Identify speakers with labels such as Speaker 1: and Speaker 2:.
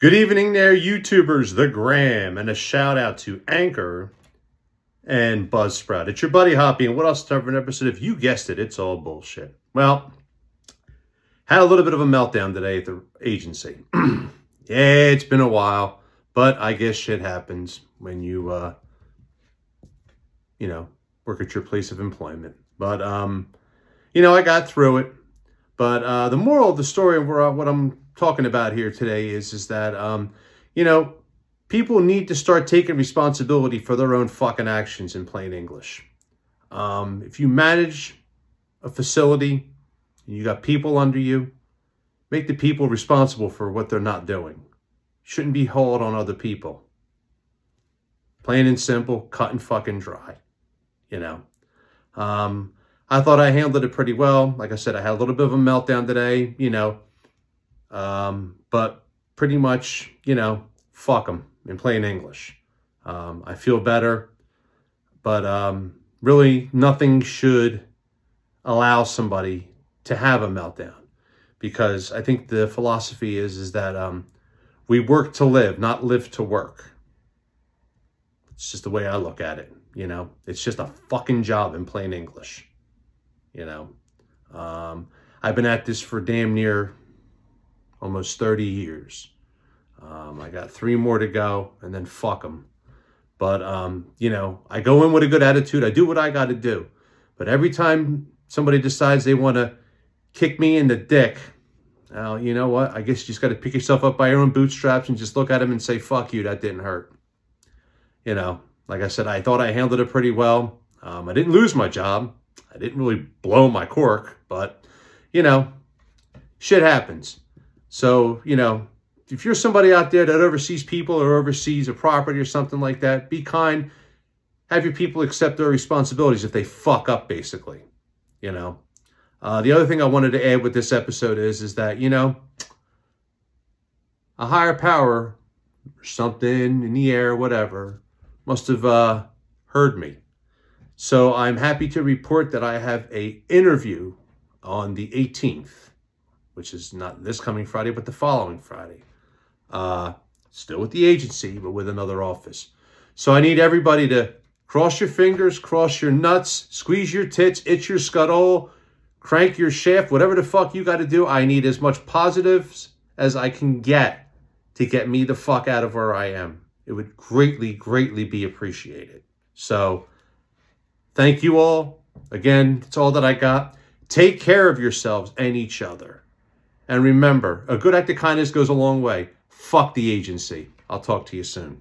Speaker 1: Good evening there, YouTubers, the Gram, and a shout out to Anchor and Buzzsprout. It's your buddy Hoppy, and what else to an episode? If you guessed it, it's all bullshit. Well, had a little bit of a meltdown today at the agency. yeah, it's been a while, but I guess shit happens when you, uh, you know, work at your place of employment. But, um, you know, I got through it. But uh, the moral of the story, what I'm talking about here today is is that um, you know people need to start taking responsibility for their own fucking actions in plain English. Um, if you manage a facility and you got people under you, make the people responsible for what they're not doing. Shouldn't be hauled on other people. Plain and simple, cut and fucking dry. You know. Um, I thought I handled it pretty well. Like I said, I had a little bit of a meltdown today. You know, um, but pretty much, you know, fuck them in plain English. Um, I feel better, but um, really nothing should allow somebody to have a meltdown because I think the philosophy is is that um, we work to live, not live to work. It's just the way I look at it. You know, it's just a fucking job in plain English. You know, um, I've been at this for damn near almost 30 years. Um, I got three more to go, and then fuck them. But, um, you know, I go in with a good attitude. I do what I got to do. But every time somebody decides they want to kick me in the dick, well, you know what? I guess you just got to pick yourself up by your own bootstraps and just look at them and say, fuck you, that didn't hurt. You know, like I said, I thought I handled it pretty well. Um, I didn't lose my job. I didn't really blow my cork, but, you know, shit happens. So, you know, if you're somebody out there that oversees people or oversees a property or something like that, be kind. Have your people accept their responsibilities if they fuck up, basically. You know. Uh, the other thing I wanted to add with this episode is, is that you know, a higher power, or something in the air, whatever, must have uh, heard me. So I'm happy to report that I have a interview on the 18th which is not this coming Friday, but the following Friday. Uh, still with the agency, but with another office. So I need everybody to cross your fingers, cross your nuts, squeeze your tits, itch your scuttle, crank your shaft, whatever the fuck you got to do. I need as much positives as I can get to get me the fuck out of where I am. It would greatly, greatly be appreciated. So thank you all. Again, it's all that I got. Take care of yourselves and each other. And remember, a good act of kindness goes a long way. Fuck the agency. I'll talk to you soon.